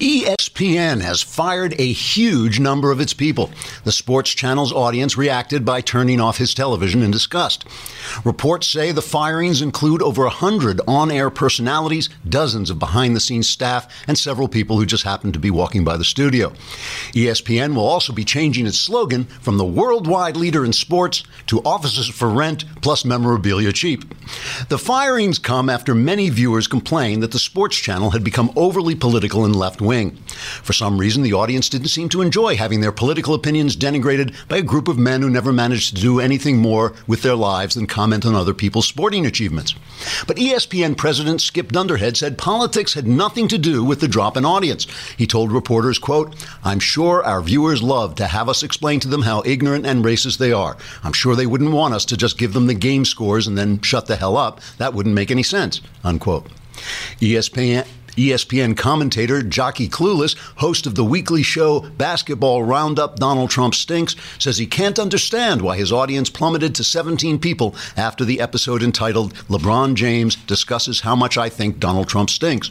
ESPN has fired a huge number of its people. The sports channel's audience reacted by turning off his television in disgust. Reports say the firings include over 100 on air personalities, dozens of behind the scenes staff, and several people who just happened to be walking by the studio. ESPN will also be changing its slogan from the worldwide leader in sports to offices for rent plus memorabilia cheap. The firings come after many viewers complained that the sports channel had become overly political and left wing. For some reason, the audience didn't seem to enjoy having their political opinions denigrated by a group of men who never managed to do anything more with their lives than comment on other people's sporting achievements. But ESPN president Skip Dunderhead said politics had nothing to do with the drop in audience. He told reporters, quote, I'm sure our viewers love to have us explain to them how ignorant and racist they are. I'm sure they wouldn't want us to just give them the game scores and then shut the hell up. That wouldn't make any sense, unquote. ESPN ESPN commentator Jockey Clueless, host of the weekly show Basketball Roundup Donald Trump Stinks, says he can't understand why his audience plummeted to 17 people after the episode entitled LeBron James discusses how much I think Donald Trump stinks.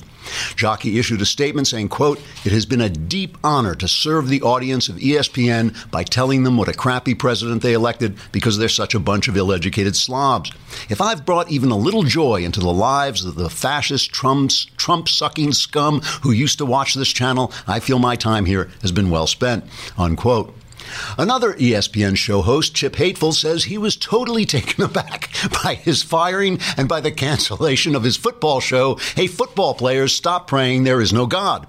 Jockey issued a statement saying, quote, It has been a deep honor to serve the audience of ESPN by telling them what a crappy president they elected because they're such a bunch of ill-educated slobs. If I've brought even a little joy into the lives of the fascist Trumps, Scum who used to watch this channel, I feel my time here has been well spent, unquote. Another ESPN show host, Chip Hateful, says he was totally taken aback by his firing and by the cancellation of his football show, Hey Football Players, Stop Praying There Is No God.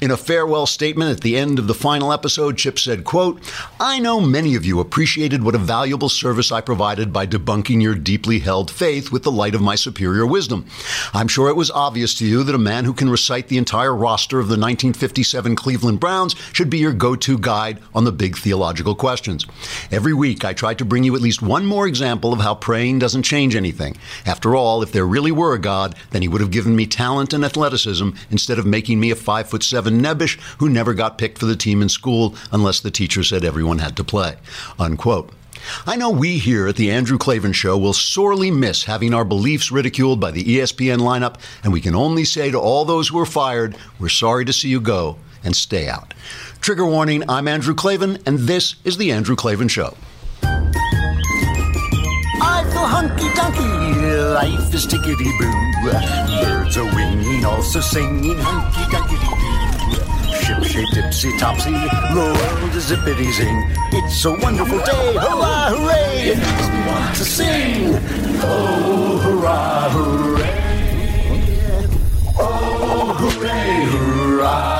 In a farewell statement at the end of the final episode, Chip said, quote, I know many of you appreciated what a valuable service I provided by debunking your deeply held faith with the light of my superior wisdom. I'm sure it was obvious to you that a man who can recite the entire roster of the 1957 Cleveland Browns should be your go-to guide on the big theological questions. Every week, I try to bring you at least one more example of how praying doesn't change anything. After all, if there really were a God, then he would have given me talent and athleticism instead of making me a five foot seven nebbish who never got picked for the team in school unless the teacher said everyone had to play. Unquote. I know we here at the Andrew Klavan Show will sorely miss having our beliefs ridiculed by the ESPN lineup, and we can only say to all those who are fired, we're sorry to see you go and stay out. Trigger warning I'm Andrew Klavan, and this is The Andrew Klavan Show. I feel hunky dunky, life is tickety boo. Birds are winging, also singing hunky dunky doo. Ship tipsy topsy, the world is zippity zing. It's a wonderful day, hurrah, hooray! Want to sing. Oh, hurrah, hooray! Oh, hooray, hurrah!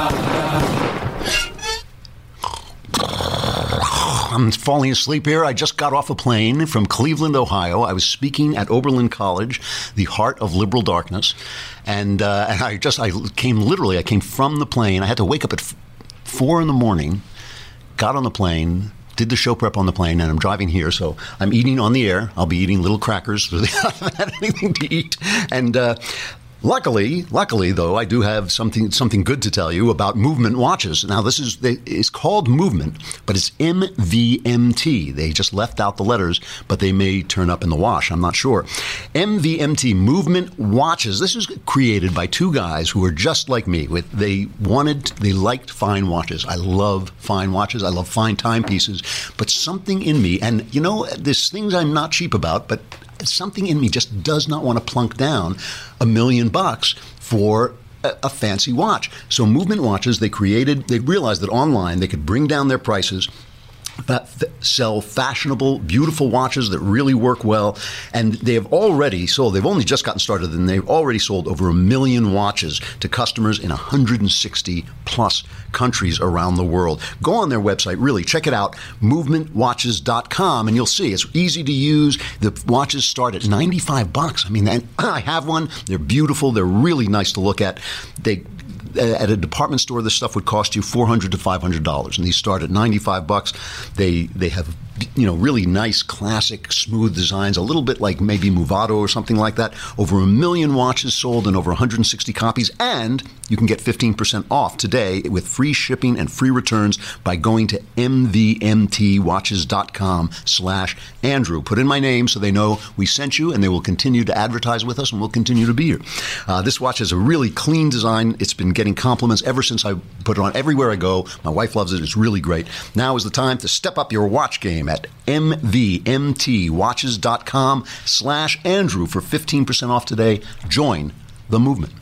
I'm falling asleep here. I just got off a plane from Cleveland, Ohio. I was speaking at Oberlin College, the heart of liberal darkness, and uh, and I just I came literally. I came from the plane. I had to wake up at f- four in the morning. Got on the plane. Did the show prep on the plane, and I'm driving here, so I'm eating on the air. I'll be eating little crackers. I haven't had anything to eat, and uh, Luckily, luckily though, I do have something something good to tell you about Movement watches. Now, this is it's called Movement, but it's MVMT. They just left out the letters, but they may turn up in the wash. I'm not sure. MVMT Movement watches. This was created by two guys who are just like me. With they wanted, they liked fine watches. I love fine watches. I love fine timepieces. But something in me, and you know, there's things I'm not cheap about, but something in me just does not want to plunk down a million bucks for a, a fancy watch. So Movement Watches, they created, they realized that online they could bring down their prices but f- sell fashionable, beautiful watches that really work well. And they have already sold, they've only just gotten started, and they've already sold over a million watches to customers in 160 plus countries around the world. Go on their website, really, check it out, movementwatches.com, and you'll see it's easy to use. The watches start at 95 bucks. I mean, I have one, they're beautiful, they're really nice to look at. They at a department store, this stuff would cost you four hundred to five hundred dollars, and these start at ninety five bucks. They they have you know, really nice, classic, smooth designs, a little bit like maybe Movado or something like that. Over a million watches sold and over 160 copies. And you can get 15% off today with free shipping and free returns by going to mvmtwatches.com slash Andrew. Put in my name so they know we sent you and they will continue to advertise with us and we'll continue to be here. Uh, this watch has a really clean design. It's been getting compliments ever since I put it on everywhere I go. My wife loves it. It's really great. Now is the time to step up your watch game at mvmtwatches.com slash Andrew for 15% off today. Join the movement.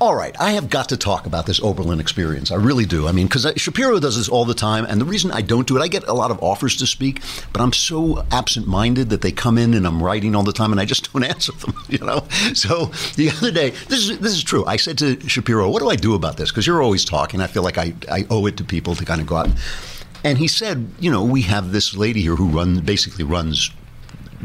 All right, I have got to talk about this Oberlin experience. I really do. I mean, because uh, Shapiro does this all the time, and the reason I don't do it, I get a lot of offers to speak, but I'm so absent-minded that they come in and I'm writing all the time, and I just don't answer them. You know. So the other day, this is this is true. I said to Shapiro, "What do I do about this?" Because you're always talking. I feel like I I owe it to people to kind of go out. And, and he said, "You know, we have this lady here who runs basically runs."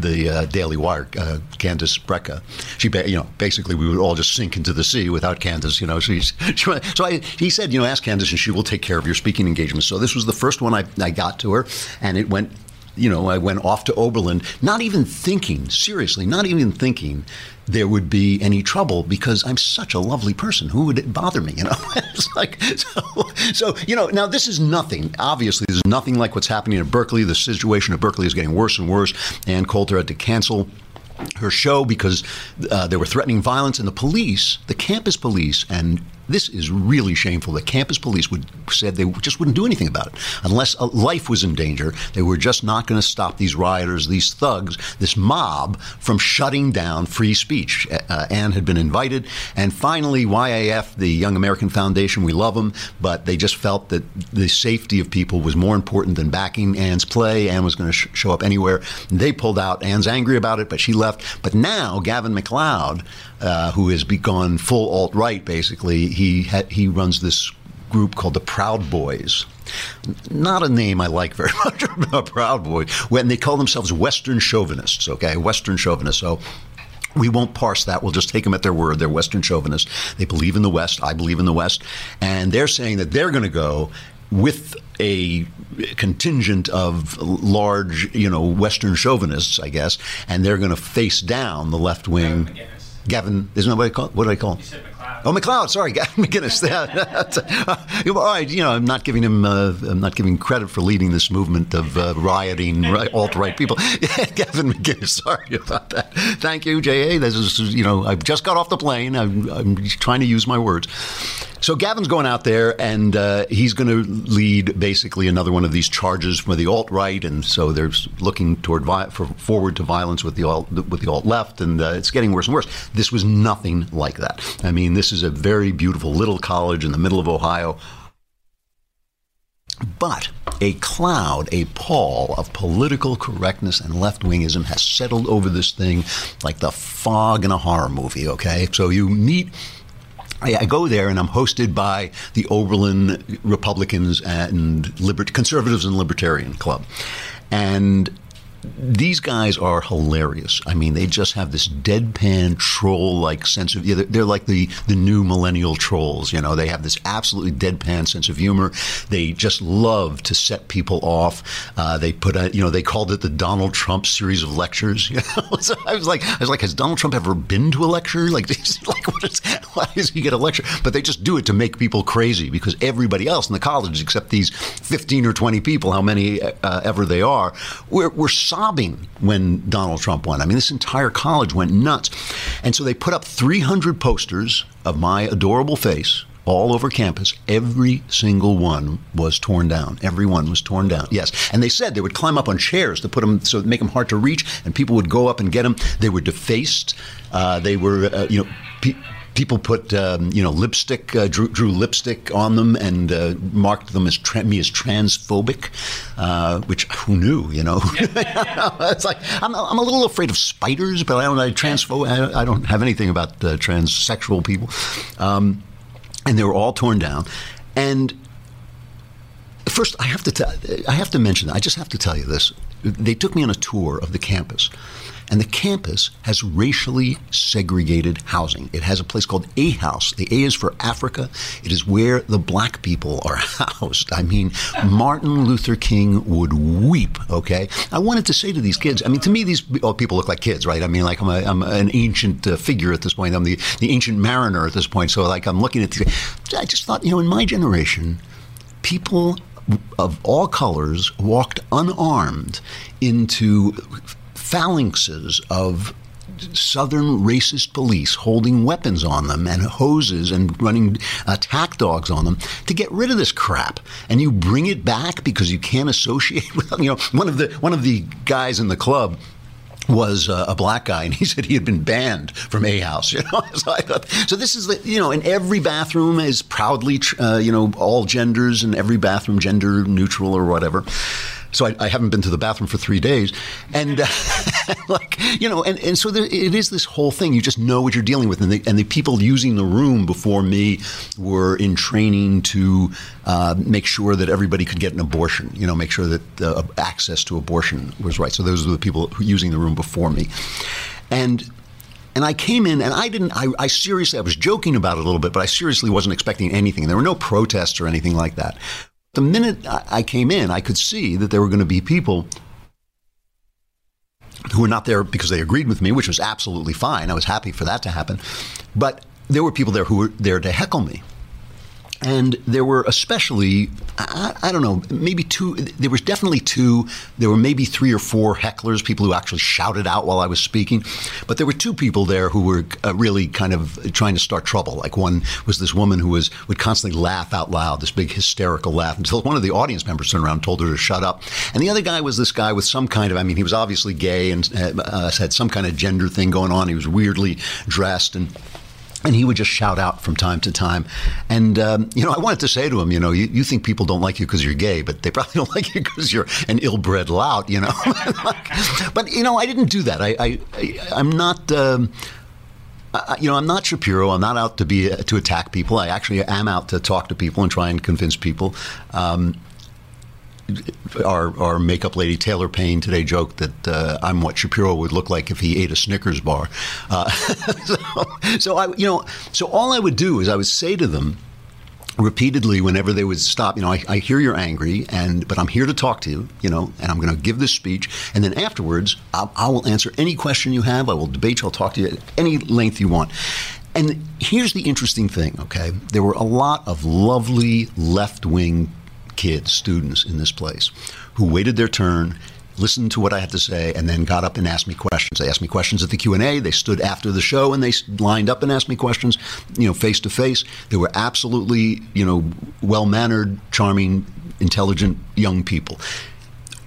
the uh, Daily Wire, uh, Candice Brecka. She, you know, basically we would all just sink into the sea without Candice. You know, she's, she, so I, he said, you know, ask Candice and she will take care of your speaking engagements. So this was the first one I, I got to her, and it went you know, I went off to Oberlin, not even thinking, seriously, not even thinking there would be any trouble because I'm such a lovely person. Who would it bother me? You know, it's like so. So you know, now this is nothing. Obviously, there's nothing like what's happening at Berkeley. The situation at Berkeley is getting worse and worse. Ann Coulter had to cancel her show because uh, they were threatening violence, and the police, the campus police, and this is really shameful. The campus police would said they just wouldn't do anything about it unless a life was in danger. They were just not going to stop these rioters, these thugs, this mob from shutting down free speech. Uh, Ann had been invited, and finally, YAF, the Young American Foundation, we love them, but they just felt that the safety of people was more important than backing Ann's play. Ann was going to sh- show up anywhere. They pulled out. Ann's angry about it, but she left. But now Gavin MacLeod, uh, who has gone full alt right, basically he ha- he runs this group called the Proud Boys. Not a name I like very much. Proud Boy. when they call themselves Western chauvinists. Okay, Western chauvinists. So we won't parse that. We'll just take them at their word. They're Western chauvinists. They believe in the West. I believe in the West. And they're saying that they're going to go with a contingent of large, you know, Western chauvinists, I guess, and they're going to face down the left wing. Gavin, isn't that what I call? What do I call? You Oh, MacLeod. Sorry, Gavin McInnes. Yeah, all right. You know, I'm not giving him. Uh, I'm not giving credit for leading this movement of uh, rioting right, alt-right people. Gavin McInnes. Sorry about that. Thank you, Ja. This is. You know, I've just got off the plane. I'm, I'm trying to use my words. So Gavin's going out there, and uh, he's going to lead basically another one of these charges for the alt right, and so they're looking toward vi- for, forward to violence with the alt with the alt left, and uh, it's getting worse and worse. This was nothing like that. I mean, this is a very beautiful little college in the middle of Ohio. But a cloud, a pall of political correctness and left wingism has settled over this thing like the fog in a horror movie, okay? So you meet I, I, go there and I'm hosted by the Oberlin Republicans and liber- conservatives and libertarian club. And these guys are hilarious. I mean, they just have this deadpan troll-like sense of. Yeah, they're, they're, like the the new millennial trolls. You know, they have this absolutely deadpan sense of humor. They just love to set people off. Uh, they put a, you know, they called it the Donald Trump series of lectures. You know, so I was like, I was like, has Donald Trump ever been to a lecture? Like, like what is, why does he get a lecture? But they just do it to make people crazy because everybody else in the college, except these fifteen or twenty people, how many uh, ever they are, we're, we're sobbing when Donald Trump won. I mean, this entire college went nuts. And so they put up 300 posters of my adorable face all over campus. Every single one was torn down. Every one was torn down. Yes, and they said they would climb up on chairs to put them so make them hard to reach, and people would go up and get them. They were defaced. Uh, they were, uh, you know. Pe- people put um, you know lipstick uh, drew, drew, lipstick on them and uh, marked them as tra- me as transphobic uh, which who knew you know? It's like I'm, I'm, a little afraid of spiders but I don't I transphobe I, I don't have anything about uh, transsexual people. Um, and they were all torn down. And first I have to tell I have to mention I just have to tell you this they took me on a tour of the campus. And the campus has racially segregated housing. It has a place called A House. The A is for Africa. It is where the black people are housed. I mean, Martin Luther King would weep, okay? I wanted to say to these kids, I mean, to me, these oh, people look like kids, right? I mean, like I'm, a, I'm an ancient uh, figure at this point. I'm the, the ancient mariner at this point. So, like, I'm looking at these. I just thought, you know, in my generation, people of all colors walked unarmed into phalanxes of southern racist police holding weapons on them and hoses and running attack dogs on them to get rid of this crap. And you bring it back because you can't associate with you know one of the one of the guys in the club was uh, a black guy, and he said he had been banned from A House. You know, so I thought, so this is the, you know, in every bathroom is proudly, uh, you know, all genders, and every bathroom gender neutral or whatever. So I, I, haven't been to the bathroom for three days, and uh, like you know, and, and so there, it is this whole thing. You just know what you're dealing with, and the, and the people using the room before me were in training to uh, make sure that everybody could get an abortion. You know, make sure that uh, access to abortion was right. So those were the people using the room before me, and and I came in and I didn't, I, I, seriously, I was joking about it a little bit, but I seriously wasn't expecting anything. There were no protests or anything like that. The minute I came in, I could see that there were going to be people who were not there because they agreed with me, which was absolutely fine. I was happy for that to happen. But there were people there who were there to heckle me. And there were especially, I, I, don't know, maybe two, there was definitely two, there were maybe three or four hecklers, people who actually shouted out while I was speaking. But there were two people there who were uh, really kind of trying to start trouble. Like one was this woman who was would constantly laugh out loud, this big hysterical laugh, until one of the audience members turned around and told her to shut up. And the other guy was this guy with some kind of, I mean, he was obviously gay and uh, uh had some kind of gender thing going on. He was weirdly dressed and and he would just shout out from time to time. And, um, you know, I wanted to say to him, you know, you, you think people don't like you because you're gay, but they probably don't like you because you're an ill bred lout, you know? but, you know, I didn't do that. I, I, I, am not. Um, you know, I'm not Shapiro. I'm not out to be to attack people. I actually am out to talk to people and try and convince people. Um, our, our makeup lady Taylor Payne today joked that uh, I'm what Shapiro would look like if he ate a Snickers bar. Uh, so, so I, you know, so all I would do is I would say to them repeatedly whenever they would stop you know I, I, hear you're angry and but i'm here to talk to you you know and i'm going to give this speech. And then afterwards I'll, I will answer any question you have. I will debate you. I'll talk to you at any length you want. And here's the interesting thing okay? There were a lot of lovely left-wing kids, students in this place who waited their turn listened to what I had to say, and then got up and asked me questions. They asked me questions at the Q and A. They stood after the show and they lined up and asked me questions, you know, face to face. They were absolutely, you know, well mannered, charming, intelligent young people.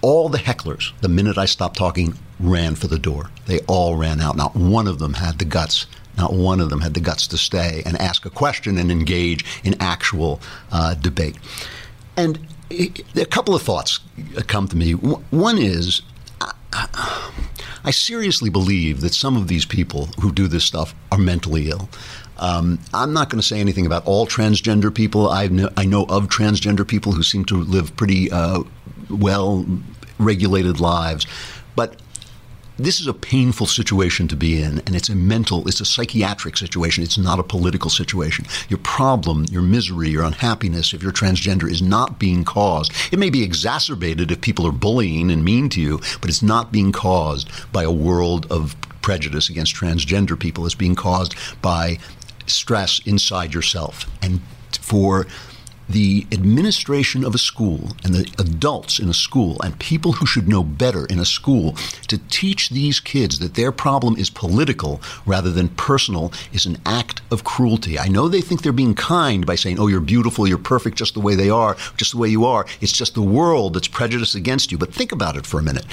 All the hecklers, the minute I stopped talking, ran for the door. They all ran out. Not one of them had the guts. Not one of them had the guts to stay and ask a question and engage in actual uh, debate. And a couple of thoughts come to me. One is, I seriously believe that some of these people who do this stuff are mentally ill. Um, I'm not going to say anything about all transgender people. I know, I know of transgender people who seem to live pretty uh, well regulated lives. But this is a painful situation to be in, and it's a mental, it's a psychiatric situation. It's not a political situation. Your problem, your misery, your unhappiness, if you're transgender, is not being caused. It may be exacerbated if people are bullying and mean to you, but it's not being caused by a world of prejudice against transgender people. It's being caused by stress inside yourself. And for the administration of a school and the adults in a school and people who should know better in a school to teach these kids that their problem is political rather than personal is an act of cruelty. I know they think they're being kind by saying, oh, you're beautiful, you're perfect just the way they are, just the way you are. It's just the world that's prejudiced against you. But think about it for a minute.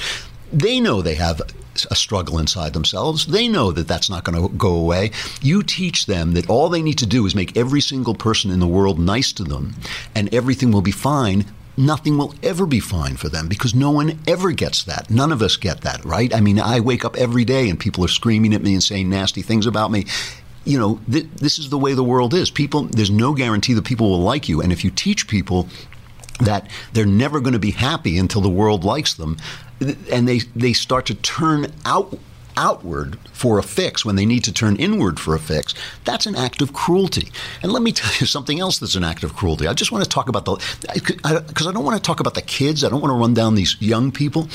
They know they have a struggle inside themselves. They know that that's not going to go away. You teach them that all they need to do is make every single person in the world nice to them, and everything will be fine. Nothing will ever be fine for them because no one ever gets that. None of us get that, right? I mean, I wake up every day and people are screaming at me and saying nasty things about me you know, th- this is the way the world is. People, there's no guarantee that people will like you. And if you teach people that they're never going to be happy until the world likes them, and they they start to turn out outward for a fix when they need to turn inward for a fix, that's an act of cruelty. And let me tell you something else that's an act of cruelty. I just want to talk about the, because I don't want to talk about the kids, I don't want to run down these young people.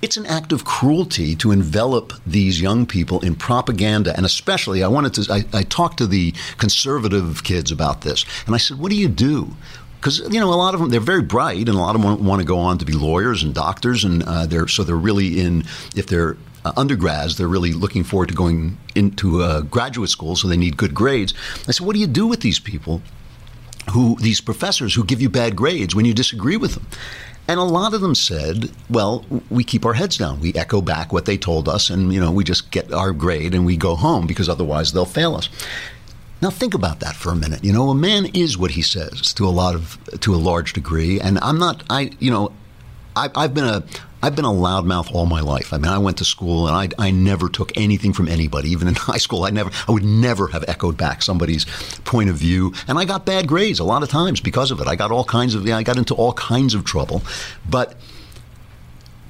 It's an act of cruelty to envelop these young people in propaganda. And especially, I wanted to, I, I talked to the conservative kids about this. And I said, what do you do? Because you know a lot of them they're very bright and a lot of them want to go on to be lawyers and doctors and uh, they're so they're really in if they're uh, undergrads they're really looking forward to going into uh, graduate school so they need good grades i said what do you do with these people who these professors who give you bad grades when you disagree with them and a lot of them said, well, we keep our heads down. We echo back what they told us, and, you know, we just get our grade and we go home because otherwise they'll fail us. Now think about that for a minute. You know, a man is what he says to a lot of to a large degree, and I'm not. I you know, I, I've been a I've been a loudmouth all my life. I mean, I went to school and I, I never took anything from anybody. Even in high school, I never, I would never have echoed back somebody's point of view. And I got bad grades a lot of times because of it. I got all kinds of, I got into all kinds of trouble. But,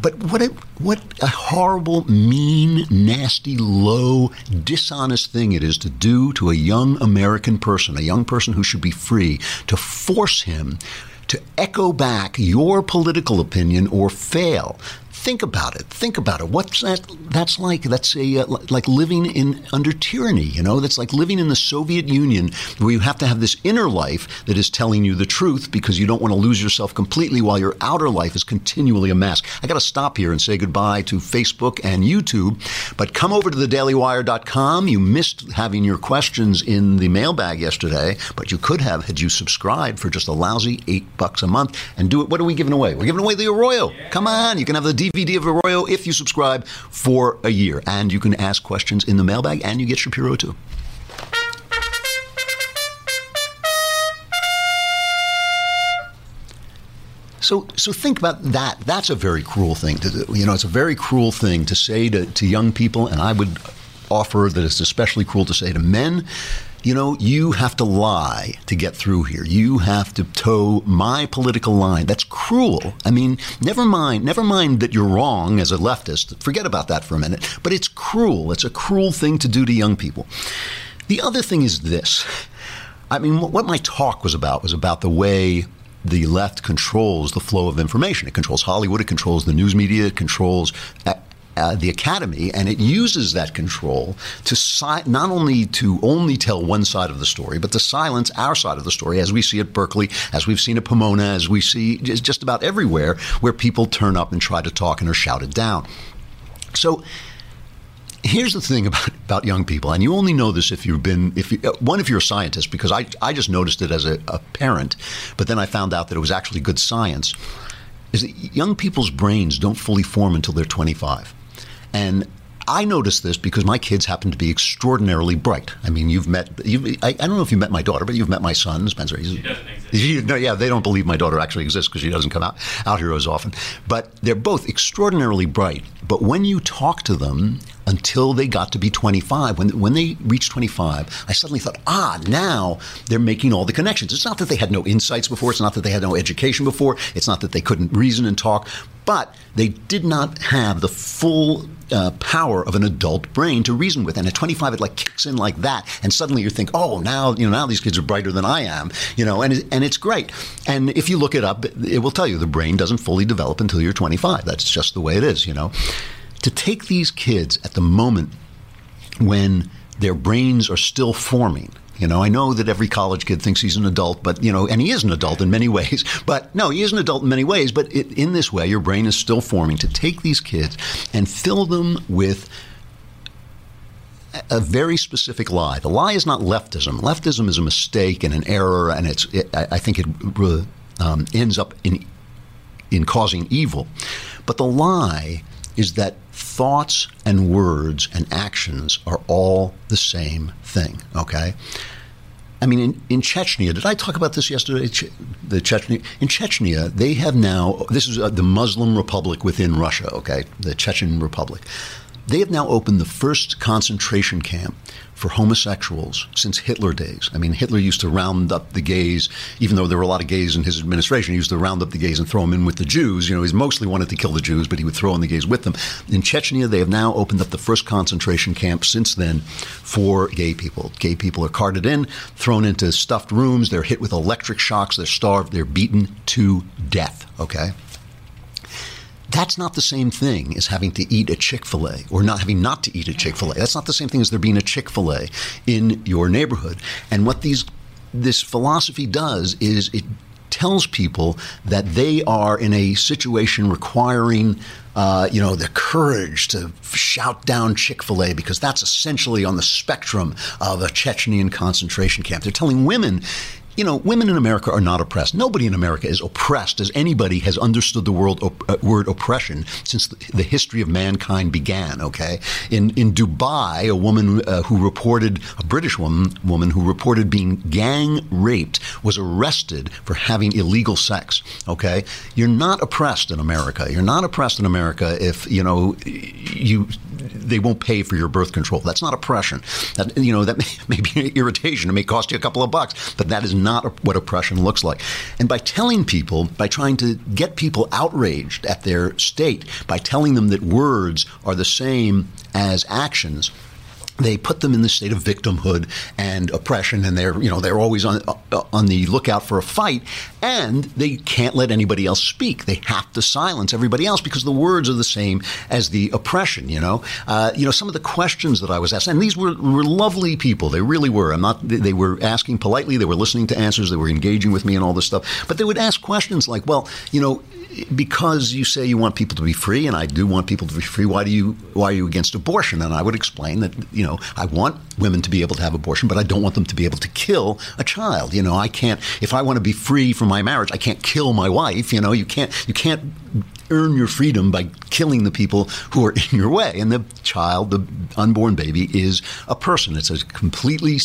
but what a, what a horrible, mean, nasty, low, dishonest thing it is to do to a young American person, a young person who should be free, to force him to echo back your political opinion or fail. Think about it. Think about it. What's that? That's like that's a uh, like living in under tyranny. You know, that's like living in the Soviet Union, where you have to have this inner life that is telling you the truth because you don't want to lose yourself completely, while your outer life is continually a mask. I got to stop here and say goodbye to Facebook and YouTube, but come over to thedailywire.com. You missed having your questions in the mailbag yesterday, but you could have had you subscribed for just a lousy eight bucks a month and do it. What are we giving away? We're giving away the Arroyo. Come on, you can have the DVD of Arroyo if you subscribe for a year. And you can ask questions in the mailbag, and you get Shapiro too. So, so think about that. That's a very cruel thing to do. You know, it's a very cruel thing to say to, to young people, and I would offer that it's especially cruel to say to men you know, you have to lie to get through here. You have to toe my political line. That's cruel. I mean, never mind, never mind that you're wrong as a leftist. Forget about that for a minute. But it's cruel. It's a cruel thing to do to young people. The other thing is this. I mean, what my talk was about was about the way the left controls the flow of information. It controls Hollywood, it controls the news media, it controls uh, uh, the academy, and it uses that control to si- not only to only tell one side of the story, but to silence our side of the story, as we see at Berkeley, as we've seen at Pomona, as we see just about everywhere where people turn up and try to talk and are shouted down. So here's the thing about, about young people, and you only know this if you've been if you, uh, one if you're a scientist, because I I just noticed it as a, a parent, but then I found out that it was actually good science. Is that young people's brains don't fully form until they're 25. And I noticed this because my kids happen to be extraordinarily bright. I mean, you've met, you've, I, I, don't know if you've met my daughter, but you've met my son, Spencer. He's, she doesn't exist. no, yeah, they don't believe my daughter actually exists because she doesn't come out, out here as often. But they're both extraordinarily bright. But when you talk to them until they got to be 25, when, when they reached 25, I suddenly thought, ah, now they're making all the connections. It's not that they had no insights before, it's not that they had no education before, it's not that they couldn't reason and talk, but they did not have the full uh, power of an adult brain to reason with. And at 25, it like kicks in like that, and suddenly you think, oh, now you know now these kids are brighter than I am, you know, and and it's great. And if you look it up, it will tell you the brain doesn't fully develop until you're 25. That's just the way it is, you know. To take these kids at the moment when their brains are still forming you know, I know that every college kid thinks he's an adult, but you know, and he is an adult in many ways. But no, he is an adult in many ways. But it, in this way, your brain is still forming to take these kids and fill them with a very specific lie. The lie is not leftism. Leftism is a mistake and an error, and it's. It, I think it um, ends up in in causing evil. But the lie is that thoughts and words and actions are all the same thing, okay? I mean, in, in Chechnya, did I talk about this yesterday? the Chechnya, in Chechnya, they have now, this is uh, the Muslim republic within Russia, okay? The Chechen Republic. They have now opened the first concentration camp for homosexuals since Hitler days. I mean, Hitler used to round up the gays, even though there were a lot of gays in his administration. He used to round up the gays and throw them in with the Jews. You know, he mostly wanted to kill the Jews, but he would throw in the gays with them. In Chechnya, they have now opened up the first concentration camp since then for gay people. Gay people are carted in, thrown into stuffed rooms. They're hit with electric shocks. They're starved. They're beaten to death. Okay. That's not the same thing as having to eat a Chick fil A or not having not to eat a Chick fil A. That's not the same thing as there being a Chick fil A in your neighborhood. And what these this philosophy does is it tells people that they are in a situation requiring, uh, you know, the courage to shout down Chick fil A because that's essentially on the spectrum of a Chechenian concentration camp. They're telling women you know, women in America are not oppressed. Nobody in America is oppressed as anybody has understood the word, uh, word oppression since the, the, history of mankind began. Okay, in in Dubai, a woman uh, who reported a British woman woman who reported being gang raped was arrested for having illegal sex. Okay, you're not oppressed in America. You're not oppressed in America if you know you they won't pay for your birth control. That's not oppression. That you know that may, may be irritation. It may cost you a couple of bucks, but that is not what oppression looks like. And by telling people, by trying to get people outraged at their state, by telling them that words are the same as actions, they put them in the state of victimhood and oppression, and they're you know they're always on uh, on the lookout for a fight, and they can't let anybody else speak. They have to silence everybody else because the words are the same as the oppression. You know, uh, you know some of the questions that I was asked, and these were, were lovely people. They really were. I'm not. They were asking politely. They were listening to answers. They were engaging with me and all this stuff. But they would ask questions like, well, you know, because you say you want people to be free, and I do want people to be free. Why do you why are you against abortion? And I would explain that you know I want women to be able to have abortion, but I don't want them to be able to kill a child. You know, I can't if I want to be free from my marriage, I can't kill my wife. You know, you can't you can't earn your freedom by killing the people who are in your way. And the child, the unborn baby, is a person. It's a completely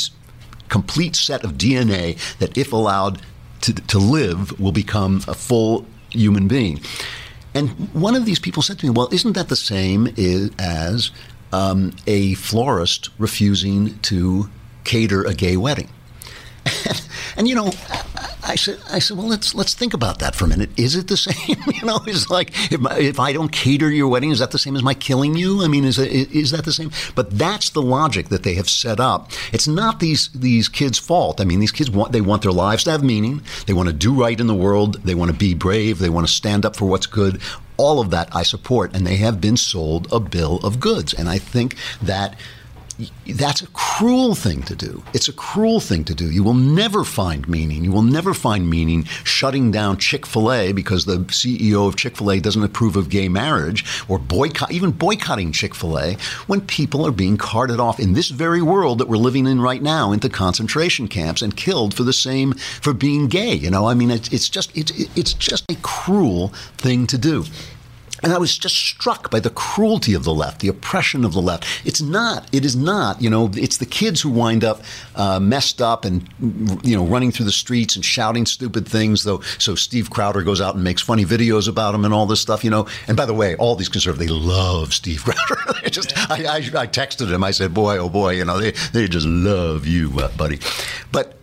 complete set of DNA that, if allowed to, to live, will become a full human being. And one of these people said to me, Well, isn't that the same as um, a florist refusing to cater a gay wedding? and, you know, I said, I said, well, let's let's think about that for a minute. Is it the same? you know, it's like if, if I don't cater your wedding, is that the same as my killing you? I mean, is is that the same? But that's the logic that they have set up. It's not these these kids' fault. I mean, these kids want they want their lives to have meaning. They want to do right in the world. They want to be brave. They want to stand up for what's good. All of that I support, and they have been sold a bill of goods. And I think that that's a cruel thing to do. It's a cruel thing to do. You will never find meaning. You will never find meaning shutting down Chick fil A because the CEO of Chick fil A doesn't approve of gay marriage or boycott, even boycotting Chick fil A when people are being carted off in this very world that we're living in right now into concentration camps and killed for the same, for being gay. You know, I mean, it's, it's just, it's, it's just a cruel thing to do. And I was just struck by the cruelty of the left, the oppression of the left. It's not, it is not, you know, it's the kids who wind up uh, messed up and, you know, running through the streets and shouting stupid things, though. So Steve Crowder goes out and makes funny videos about them and all this stuff, you know. And by the way, all these conservatives, they love Steve Crowder. they just, I, I, I, texted him, I said, boy, oh boy, you know, they, they just love you, uh, buddy. But,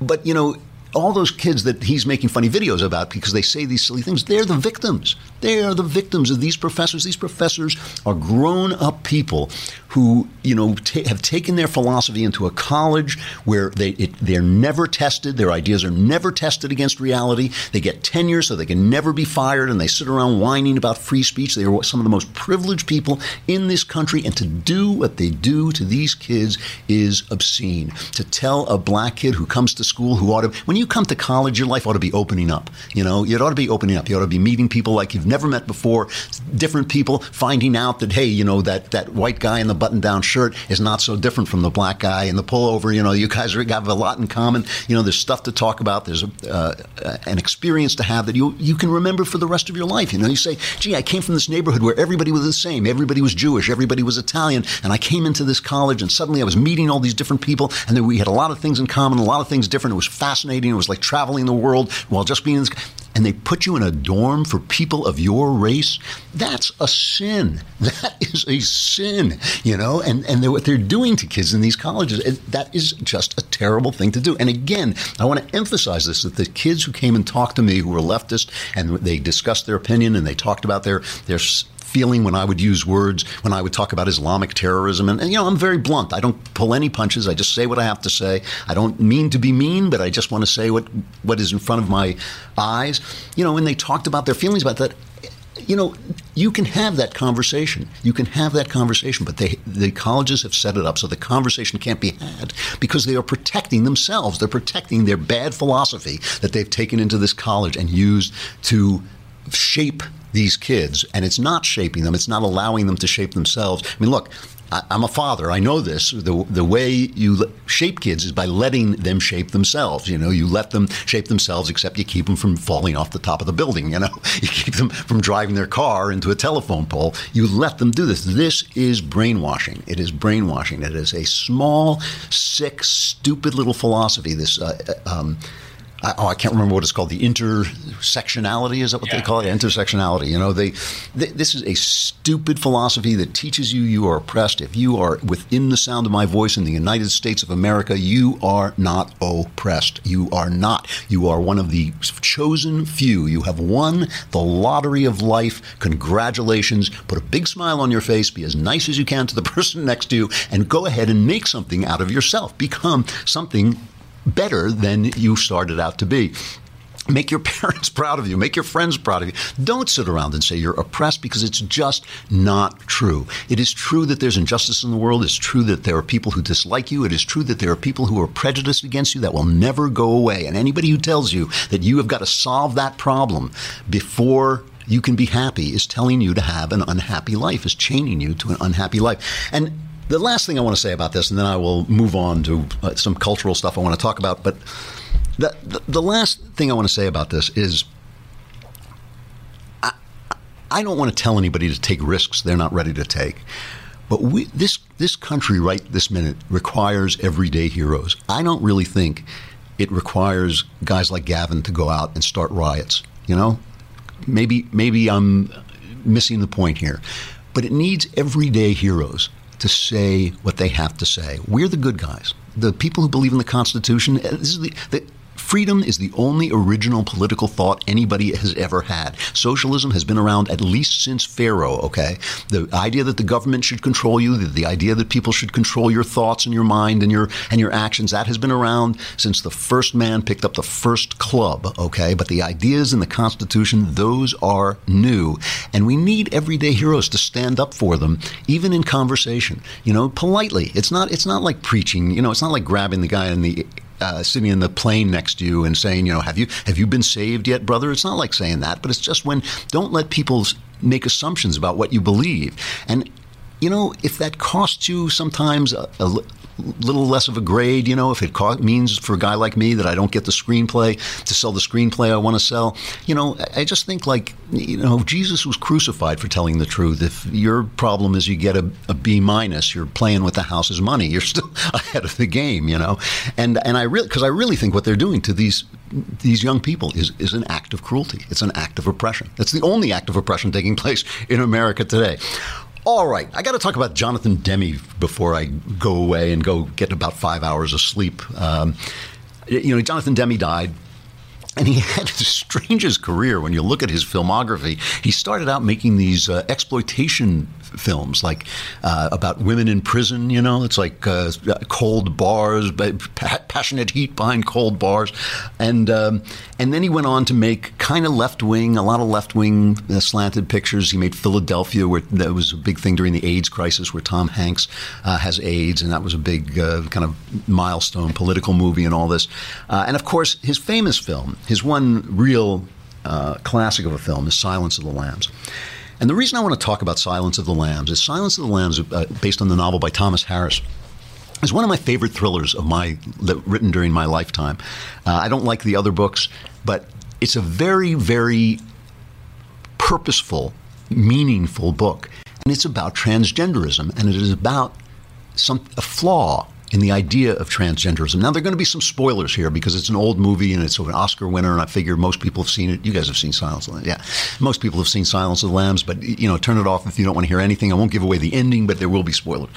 but, you know, all those kids that he's making funny videos about because they say these silly things, they're the victims. They are the victims of these professors. These professors are grown up people who, you know, t- have taken their philosophy into a college where they it, they're never tested. Their ideas are never tested against reality. They get tenure so they can never be fired, and they sit around whining about free speech. They are some of the most privileged people in this country, and to do what they do to these kids is obscene. To tell a black kid who comes to school who ought to when you come to college, your life ought to be opening up. You know, it ought to be opening up. You ought to be meeting people like you've never met before, different people, finding out that hey, you know that that white guy in the button-down shirt is not so different from the black guy in the pullover. You know, you guys have a lot in common. You know, there's stuff to talk about. There's a, uh, an experience to have that you you can remember for the rest of your life. You know, you say, gee, I came from this neighborhood where everybody was the same. Everybody was Jewish. Everybody was Italian. And I came into this college, and suddenly I was meeting all these different people, and then we had a lot of things in common, a lot of things different. It was fascinating. It was like traveling the world while just being. And they put you in a dorm for people of your race, that's a sin. That is a sin, you know. And and they're, what they're doing to kids in these colleges, that is just a terrible thing to do. And again, I want to emphasize this: that the kids who came and talked to me who were leftist and they discussed their opinion and they talked about their their feeling when I would use words, when I would talk about Islamic terrorism. And, and, you know, I'm very blunt. I don't pull any punches. I just say what I have to say. I don't mean to be mean, but I just want to say what, what is in front of my eyes. You know, when they talked about their feelings about that, you know, you can have that conversation. You can have that conversation, but they, the colleges have set it up so the conversation can't be had because they are protecting themselves. They're protecting their bad philosophy that they've taken into this college and used to shape these kids, and it's not shaping them. It's not allowing them to shape themselves. I mean, look, I, am a father. I know this. The, the way you shape kids is by letting them shape themselves. You know, you let them shape themselves, except you keep them from falling off the top of the building. You know, you keep them from driving their car into a telephone pole. You let them do this. This is brainwashing. It is brainwashing. It is a small, sick, stupid little philosophy. This. Uh, uh um, I, oh, I can't remember what it's called. The intersectionality is that what yeah. they call it? Intersectionality. You know, they, they, this is a stupid philosophy that teaches you you are oppressed. If you are within the sound of my voice in the United States of America, you are not oppressed. You are not. You are one of the chosen few. You have won the lottery of life. Congratulations. Put a big smile on your face. Be as nice as you can to the person next to you, and go ahead and make something out of yourself. Become something better than you started out to be. Make your parents proud of you. Make your friends proud of you. Don't sit around and say you're oppressed because it's just not true. It is true that there's injustice in the world. It's true that there are people who dislike you. It is true that there are people who are prejudiced against you that will never go away. And anybody who tells you that you have got to solve that problem before you can be happy is telling you to have an unhappy life, is chaining you to an unhappy life. And the last thing I want to say about this, and then I will move on to uh, some cultural stuff I want to talk about. But the, the, the last thing I want to say about this is I, I don't want to tell anybody to take risks they're not ready to take. But we, this this country right this minute requires everyday heroes. I don't really think it requires guys like Gavin to go out and start riots. You know, maybe maybe I'm missing the point here, but it needs everyday heroes to say what they have to say. We're the good guys. The people who believe in the Constitution. This is the, the Freedom is the only original political thought anybody has ever had. Socialism has been around at least since Pharaoh, okay? The idea that the government should control you, the, the, idea that people should control your thoughts and your mind and your and your actions, that has been around since the first man picked up the first club, okay? But the ideas in the Constitution, those are new. And we need everyday heroes to stand up for them, even in conversation, you know, politely. It's not it's not like preaching, you know, it's not like grabbing the guy in the uh, sitting in the plane next to you and saying, you know, have you have you been saved yet, brother? It's not like saying that, but it's just when don't let people make assumptions about what you believe. And you know, if that costs you sometimes a, little less of a grade, you know, if it means for a guy like me that I don't get the screenplay to sell the screenplay I want to sell, you know, I just think like, you know, Jesus was crucified for telling the truth. If your problem is you get a, a B minus, you're playing with the house's money. You're still ahead of the game, you know, and and I really because I really think what they're doing to these these young people is, is an act of cruelty. It's an act of oppression. It's the only act of oppression taking place in America today. All right, I got to talk about Jonathan Demme before I go away and go get about five hours of sleep. Um, you know, Jonathan Demme died. And he had the strangest career when you look at his filmography. He started out making these uh, exploitation films, like uh, about women in prison. You know, it's like uh, cold bars, passionate heat behind cold bars, and um, and then he went on to make kind of left wing, a lot of left wing uh, slanted pictures. He made Philadelphia, where that was a big thing during the AIDS crisis, where Tom Hanks uh, has AIDS, and that was a big uh, kind of milestone political movie and all this. Uh, and of course, his famous film, his one real classic of a film, is Silence of the Lambs. And the reason I want to talk about Silence of the Lambs is Silence of the Lambs, uh, based on the novel by Thomas Harris, is one of my favorite thrillers of my written during my lifetime. Uh, I don't like the other books, but it's a very, very purposeful, meaningful book, and it's about transgenderism, and it is about some a flaw in the idea of transgenderism. Now, there are going to be some spoilers here because it's an old movie and it's an Oscar winner, and I figure most people have seen it. You guys have seen Silence of the Lambs. Yeah. Most people have seen Silence of the Lambs, but, you know, turn it off if you don't want to hear anything. I won't give away the ending, but there will be spoilers.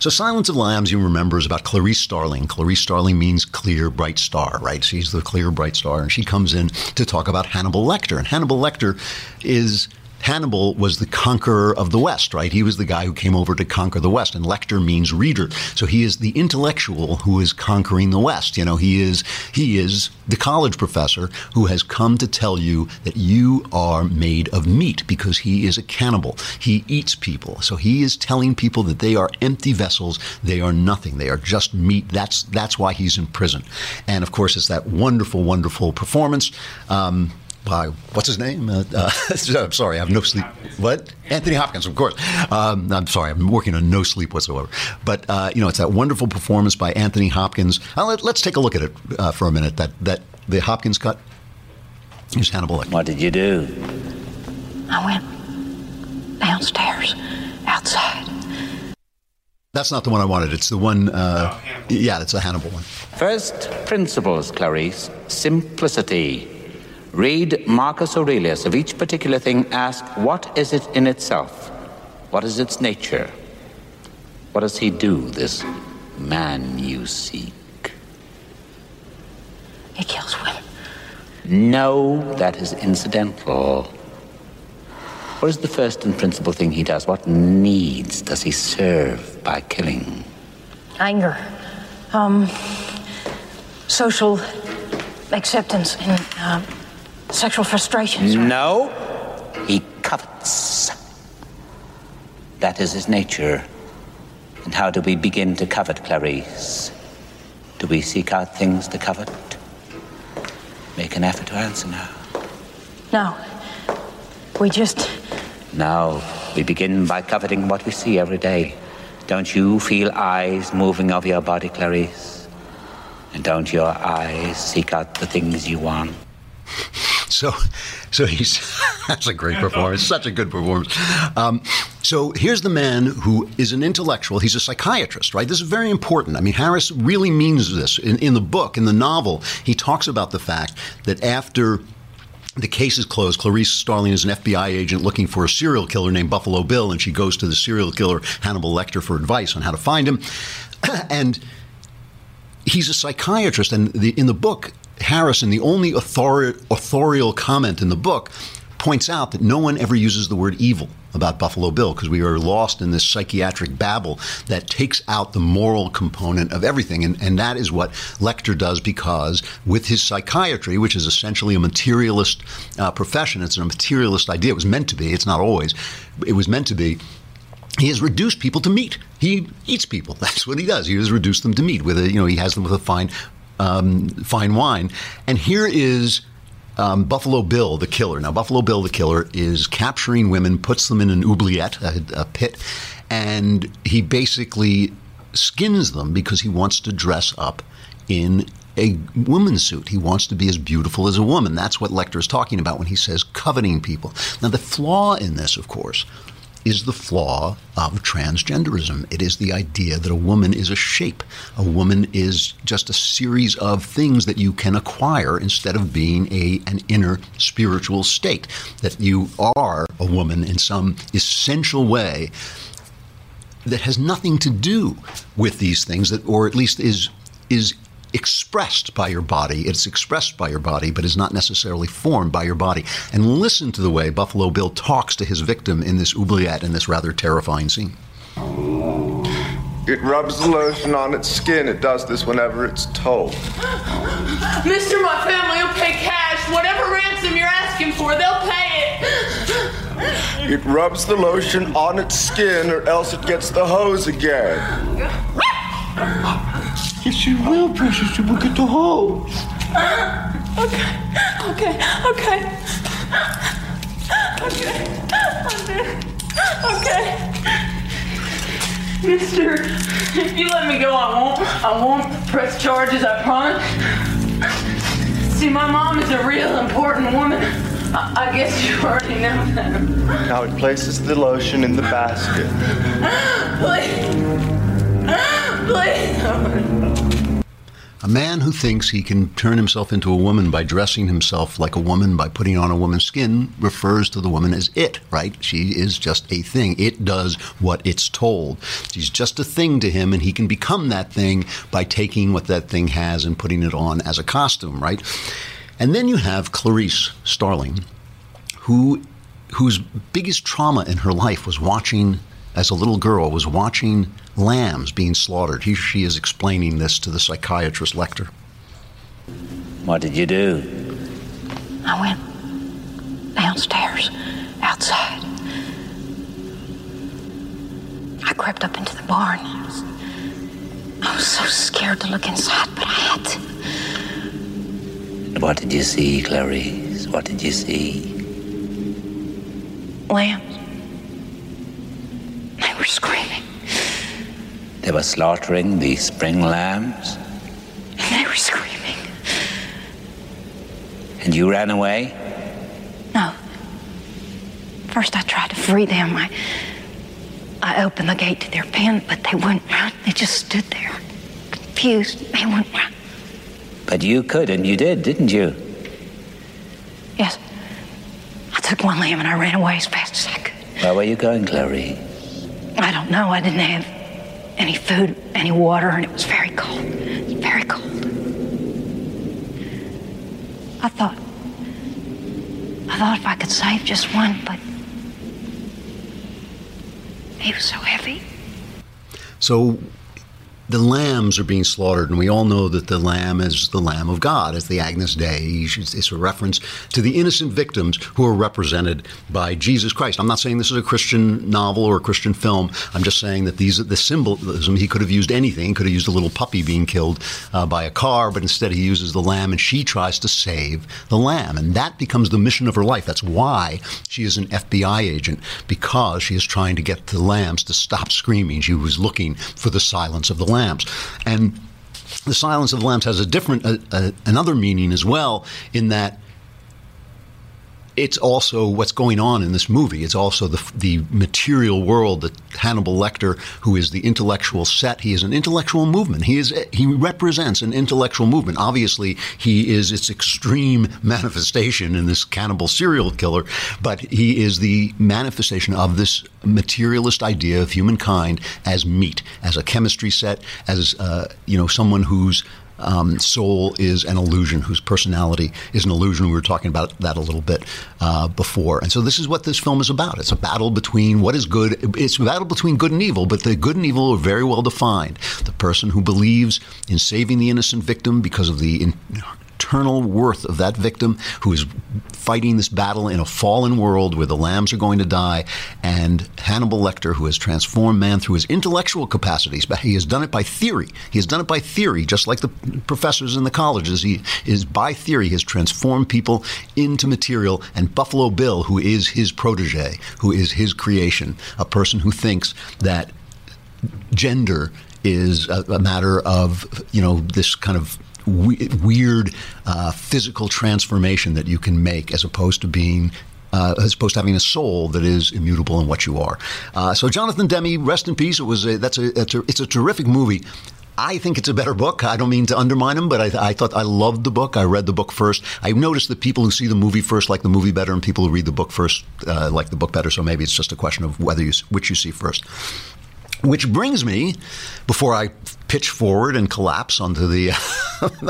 So, Silence of the Lambs, you remember, is about Clarice Starling. Clarice Starling means clear, bright star, right? She's the clear, bright star, and she comes in to talk about Hannibal Lecter. And Hannibal Lecter is Hannibal was the conqueror of the West, right? He was the guy who came over to conquer the West, and lector means reader. So he is the intellectual who is conquering the West. You know, he is he is the college professor who has come to tell you that you are made of meat because he is a cannibal. He eats people. So he is telling people that they are empty vessels. They are nothing. They are just meat. That's that's why he's in prison. And of course, it's that wonderful, wonderful performance. Um, by what's his name? Uh, uh, I'm sorry, I have no sleep. What? Anthony Hopkins, of course. Um, I'm sorry, I'm working on no sleep whatsoever. But uh, you know, it's that wonderful performance by Anthony Hopkins. Uh, let, us take a look at it uh, for a minute. That that the Hopkins cut. Here's Hannibal Lecter. What did you do? I went downstairs, outside. That's not the one I wanted. It's the one. Uh, yeah, it's a Hannibal one. First principles, Clarice. Simplicity. Read Marcus Aurelius. Of each particular thing, ask what is it in itself? What is its nature? What does he do, this man you seek? He kills women. No, that is incidental. What is the first and principal thing he does? What needs does he serve by killing? Anger. Um, social acceptance and uh, Sexual frustrations? No. He covets. That is his nature. And how do we begin to covet, Clarice? Do we seek out things to covet? Make an effort to answer now. No. We just. Now, We begin by coveting what we see every day. Don't you feel eyes moving over your body, Clarice? And don't your eyes seek out the things you want? So, so he's that's a great performance, such a good performance. Um, so here's the man who is an intellectual. He's a psychiatrist, right? This is very important. I mean, Harris really means this in, in the book, in the novel. He talks about the fact that after the case is closed. Clarice Starling is an FBI agent looking for a serial killer named Buffalo Bill, and she goes to the serial killer Hannibal Lecter for advice on how to find him. and he's a psychiatrist, and the, in the book, Harrison, the only author- authorial comment in the book, points out that no one ever uses the word evil about Buffalo Bill because we are lost in this psychiatric babble that takes out the moral component of everything. And, and that is what Lecter does because with his psychiatry, which is essentially a materialist uh, profession, it's a materialist idea. It was meant to be, it's not always, it was meant to be he has reduced people to meat. He eats people. That's what he does. He has reduced them to meat. With a, you know, he has them with a fine um, fine wine. And here is um, Buffalo Bill, the killer. Now, Buffalo Bill, the killer, is capturing women, puts them in an oubliette, a, a pit, and he basically skins them because he wants to dress up in a woman's suit. He wants to be as beautiful as a woman. That's what Lecter is talking about when he says coveting people. Now, the flaw in this, of course, is the flaw of transgenderism. It is the idea that a woman is a shape. A woman is just a series of things that you can acquire instead of being a an inner spiritual state. That you are a woman in some essential way that has nothing to do with these things that or at least is is expressed by your body. It's expressed by your body, but is not necessarily formed by your body. And listen to the way Buffalo Bill talks to his victim in this oubliette in this rather terrifying scene. It rubs the lotion on its skin. It does this whenever it's told. Mister, my family will pay cash. Whatever ransom you're asking for, they'll pay it. It rubs the lotion on its skin, or else it gets the hose again. Yes, you will, precious. You will get the hose. Okay, okay, okay. Okay, okay. Mister, if you let me go, I won't. I won't press charges. I promise. See, my mom is a real important woman. I, I guess you already know that. Now it places the lotion in the basket. Please. please. A man who thinks he can turn himself into a woman by dressing himself like a woman by putting on a woman's skin refers to the woman as it, right? She is just a thing. It does what it's told. She's just a thing to him, and he can become that thing by taking what that thing has and putting it on as a costume, right? And then you have Clarice Starling, who whose biggest trauma in her life was watching as a little girl was watching lambs being slaughtered. He, she is explaining this to the psychiatrist Lecter. What did you do? I went downstairs, outside. I crept up into the barn. I was, I was so scared to look inside, but I had to. What did you see, Clarice? What did you see? Lambs. They were screaming. They were slaughtering the spring lambs, And they were screaming. and you ran away? No. First, I tried to free them. I, I opened the gate to their pen, but they wouldn't run. They just stood there, confused. They wouldn't run. But you could, and you did, didn't you? Yes. I took one lamb and I ran away as fast as I could. Where were you going, Clarice? I don't know. I didn't have any food, any water, and it was very cold. Was very cold. I thought, I thought if I could save just one, but he was so heavy. So the lambs are being slaughtered, and we all know that the lamb is the Lamb of God, it's the Agnus Dei. It's a reference to the innocent victims who are represented by Jesus Christ. I'm not saying this is a Christian novel or a Christian film. I'm just saying that these the symbolism. He could have used anything. He could have used a little puppy being killed uh, by a car, but instead he uses the lamb, and she tries to save the lamb, and that becomes the mission of her life. That's why she is an FBI agent because she is trying to get the lambs to stop screaming. She was looking for the silence of the lambs, and the silence of the lambs has a different, uh, uh, another meaning as well, in that it's also what's going on in this movie. It's also the the material world that Hannibal Lecter, who is the intellectual set, he is an intellectual movement. He is he represents an intellectual movement. Obviously, he is its extreme manifestation in this cannibal serial killer, but he is the manifestation of this materialist idea of humankind as meat, as a chemistry set, as uh, you know, someone who's um, soul is an illusion, whose personality is an illusion. We were talking about that a little bit uh, before. And so this is what this film is about. It's a battle between what is good, it's a battle between good and evil, but the good and evil are very well defined. The person who believes in saving the innocent victim because of the in- eternal worth of that victim who is fighting this battle in a fallen world where the lambs are going to die, and Hannibal Lecter, who has transformed man through his intellectual capacities, but he has done it by theory. He has done it by theory, just like the professors in the colleges. He is by theory has transformed people into material, and Buffalo Bill, who is his protege, who is his creation, a person who thinks that gender is a, a matter of you know this kind of we- weird uh, physical transformation that you can make as opposed to being uh, as opposed to having a soul that is immutable in what you are. Uh, so, Jonathan Demme, rest in peace. It was a, that's a, it's a it's a terrific movie. I think it's a better book. I don't mean to undermine him, but I, I thought I loved the book. I read the book first. I noticed that people who see the movie first like the movie better, and people who read the book first uh, like the book better. So maybe it's just a question of whether you which you see first. Which brings me, before I pitch forward and collapse onto the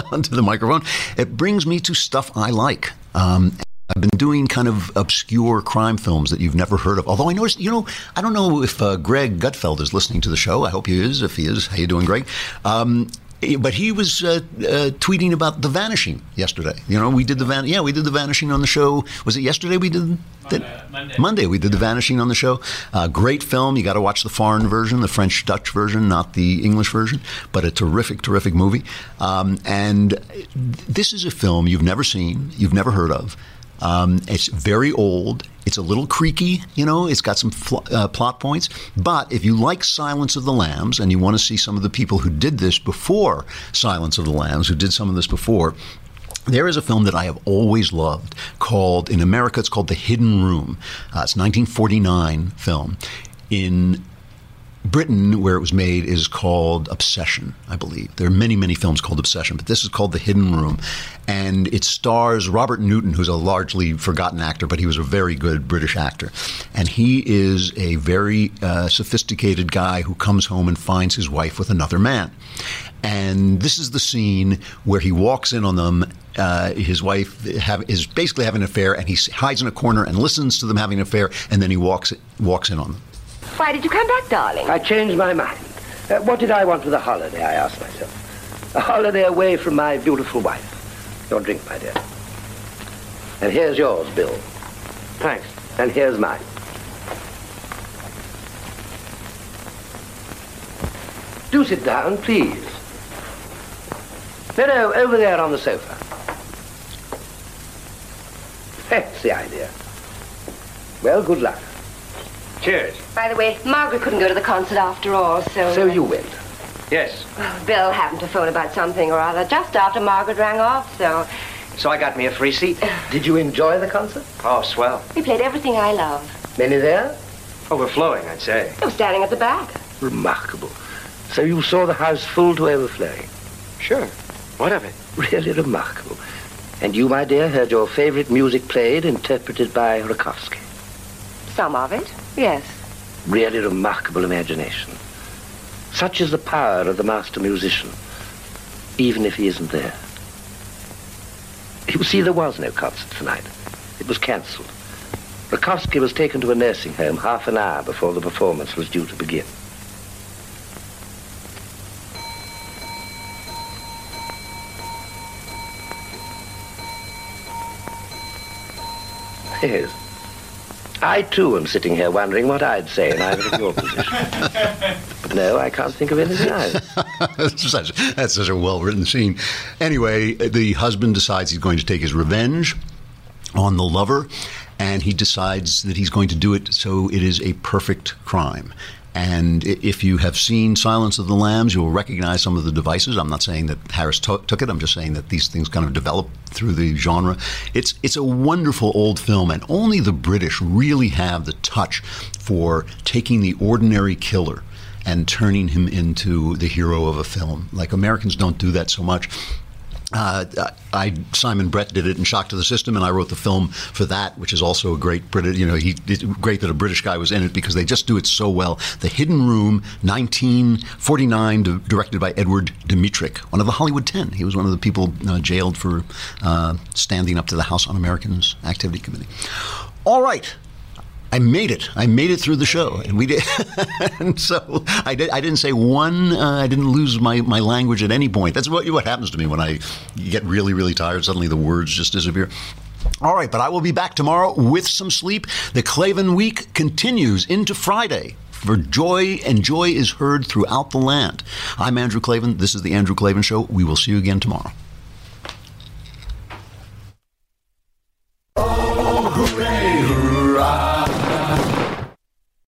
onto the microphone, it brings me to stuff I like. Um, I've been doing kind of obscure crime films that you've never heard of. Although I noticed, you know, I don't know if uh, Greg Gutfeld is listening to the show. I hope he is. If he is, how you doing, Greg? Um, but he was uh, uh, tweeting about the vanishing yesterday. You know, we did the van. Yeah, we did the vanishing on the show. Was it yesterday? We did that? Monday. Monday we did the vanishing on the show. Uh, great film. You got to watch the foreign version, the French Dutch version, not the English version. But a terrific, terrific movie. Um, and this is a film you've never seen, you've never heard of. Um, it's very old. It's a little creaky, you know. It's got some fl- uh, plot points. But if you like Silence of the Lambs and you want to see some of the people who did this before Silence of the Lambs, who did some of this before, there is a film that I have always loved called, in America, it's called The Hidden Room. Uh, it's a 1949 film. In Britain, where it was made, is called Obsession, I believe. There are many, many films called Obsession, but this is called The Hidden Room. And it stars Robert Newton, who's a largely forgotten actor, but he was a very good British actor. And he is a very uh, sophisticated guy who comes home and finds his wife with another man. And this is the scene where he walks in on them. Uh, his wife have, is basically having an affair, and he hides in a corner and listens to them having an affair, and then he walks walks in on them. Why did you come back, darling? I changed my mind. Uh, what did I want with a holiday, I asked myself. A holiday away from my beautiful wife. Your drink, my dear. And here's yours, Bill. Thanks. And here's mine. Do sit down, please. No, no, over there on the sofa. That's the idea. Well, good luck. Cheers. By the way, Margaret couldn't go to the concert after all, so... So you went? Yes. Well, Bill happened to phone about something or other just after Margaret rang off, so... So I got me a free seat. Did you enjoy the concert? Oh, swell. He played everything I love. Many there? Overflowing, I'd say. I was standing at the back. Remarkable. So you saw the house full to overflowing? Sure. What of it? Really remarkable. And you, my dear, heard your favorite music played, interpreted by Rakowski. Some of it, yes. Really remarkable imagination. Such is the power of the master musician, even if he isn't there. You see, there was no concert tonight. It was cancelled. Rakowski was taken to a nursing home half an hour before the performance was due to begin. Yes. I, too, am sitting here wondering what I'd say in either of your positions. but no, I can't think of anything either. that's, such, that's such a well written scene. Anyway, the husband decides he's going to take his revenge on the lover, and he decides that he's going to do it so it is a perfect crime. And if you have seen Silence of the Lambs, you will recognize some of the devices. I'm not saying that Harris took it. I'm just saying that these things kind of develop through the genre. It's it's a wonderful old film, and only the British really have the touch for taking the ordinary killer and turning him into the hero of a film. Like Americans don't do that so much. Uh, I Simon Brett did it in Shock to the System, and I wrote the film for that, which is also a great British. You know, he great that a British guy was in it because they just do it so well. The Hidden Room, 1949, directed by Edward Dmytryk, one of the Hollywood Ten. He was one of the people uh, jailed for uh, standing up to the House Un-Americans Activity Committee. All right. I made it. I made it through the show, and we did. and so I did. I didn't say one. Uh, I didn't lose my, my language at any point. That's what what happens to me when I get really really tired. Suddenly the words just disappear. All right, but I will be back tomorrow with some sleep. The Klavan week continues into Friday. For joy and joy is heard throughout the land. I'm Andrew Klavan. This is the Andrew Klavan Show. We will see you again tomorrow.